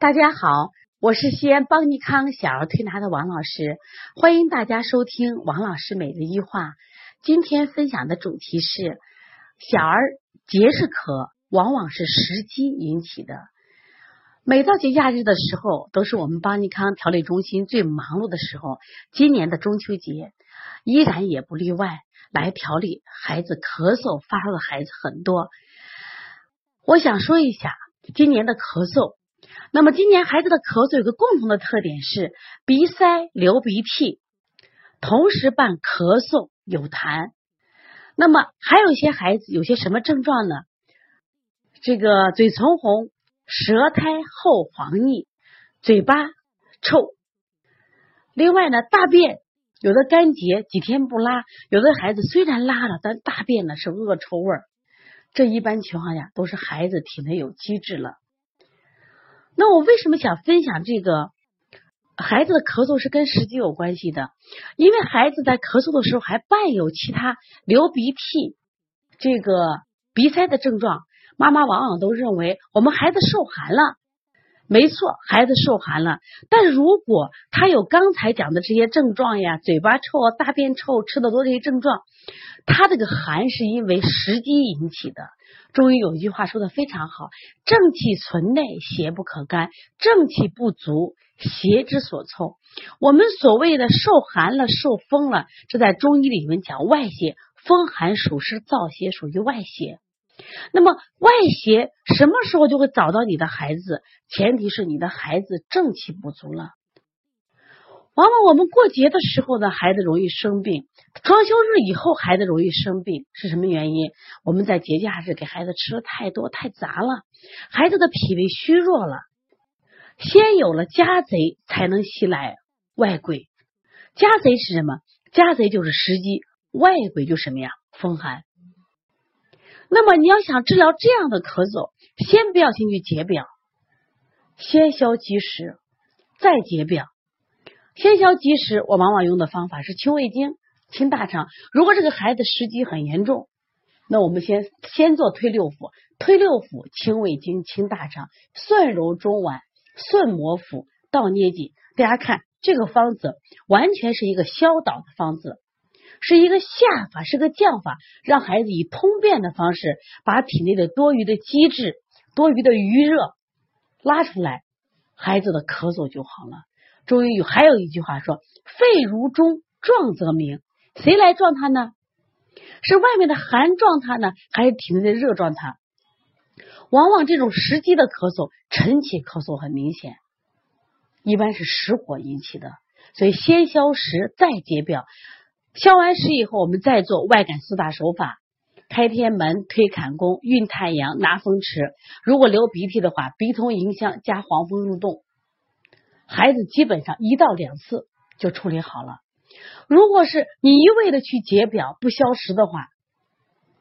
大家好，我是西安邦尼康小儿推拿的王老师，欢迎大家收听王老师每日一话。今天分享的主题是小儿结是咳，往往是时机引起的。每到节假日的时候，都是我们邦尼康调理中心最忙碌的时候。今年的中秋节依然也不例外，来调理孩子咳嗽发烧的孩子很多。我想说一下今年的咳嗽。那么今年孩子的咳嗽有个共同的特点是鼻塞、流鼻涕，同时伴咳嗽、有痰。那么还有一些孩子有些什么症状呢？这个嘴唇红、舌苔厚黄腻、嘴巴臭。另外呢，大便有的干结，几天不拉；有的孩子虽然拉了，但大便呢是恶臭味。这一般情况下都是孩子体内有积滞了。那我为什么想分享这个孩子的咳嗽是跟时机有关系的？因为孩子在咳嗽的时候还伴有其他流鼻涕、这个鼻塞的症状，妈妈往往都认为我们孩子受寒了。没错，孩子受寒了，但如果他有刚才讲的这些症状呀，嘴巴臭、大便臭、吃的多这些症状，他这个寒是因为时机引起的。中医有一句话说的非常好：“正气存内，邪不可干；正气不足，邪之所凑。”我们所谓的受寒了、受风了，这在中医里面讲外邪，风寒暑湿，燥邪属于外邪。那么外邪什么时候就会找到你的孩子？前提是你的孩子正气不足了。往往我们过节的时候呢，孩子容易生病；装修日以后，孩子容易生病，是什么原因？我们在节假日给孩子吃的太多太杂了，孩子的脾胃虚弱了。先有了家贼，才能袭来外鬼。家贼是什么？家贼就是时机，外鬼就什么呀？风寒。那么你要想治疗这样的咳嗽，先不要先去解表，先消积食，再解表。先消积食，我往往用的方法是清胃经、清大肠。如果这个孩子食积很严重，那我们先先做推六腑，推六腑、清胃经、清大肠，蒜揉中脘、顺摩腹、倒捏脊。大家看这个方子，完全是一个消导的方子，是一个下法，是个降法，让孩子以通便的方式把体内的多余的积滞、多余的余热拉出来，孩子的咳嗽就好了。中医有还有一句话说：“肺如钟，壮则鸣。”谁来壮它呢？是外面的寒壮它呢，还是体内的热壮它？往往这种时机的咳嗽，晨起咳嗽很明显，一般是实火引起的。所以先消食，再解表。消完食以后，我们再做外感四大手法：开天门、推坎宫、运太阳、拿风池。如果流鼻涕的话，鼻通迎香加黄风入洞。孩子基本上一到两次就处理好了。如果是你一味的去解表不消食的话，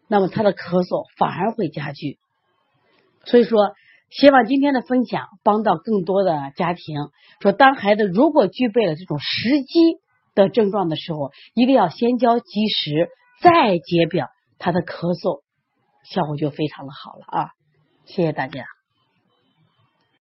那么他的咳嗽反而会加剧。所以说，希望今天的分享帮到更多的家庭。说当孩子如果具备了这种时机的症状的时候，一定要先交积食，再解表，他的咳嗽效果就非常的好了啊！谢谢大家。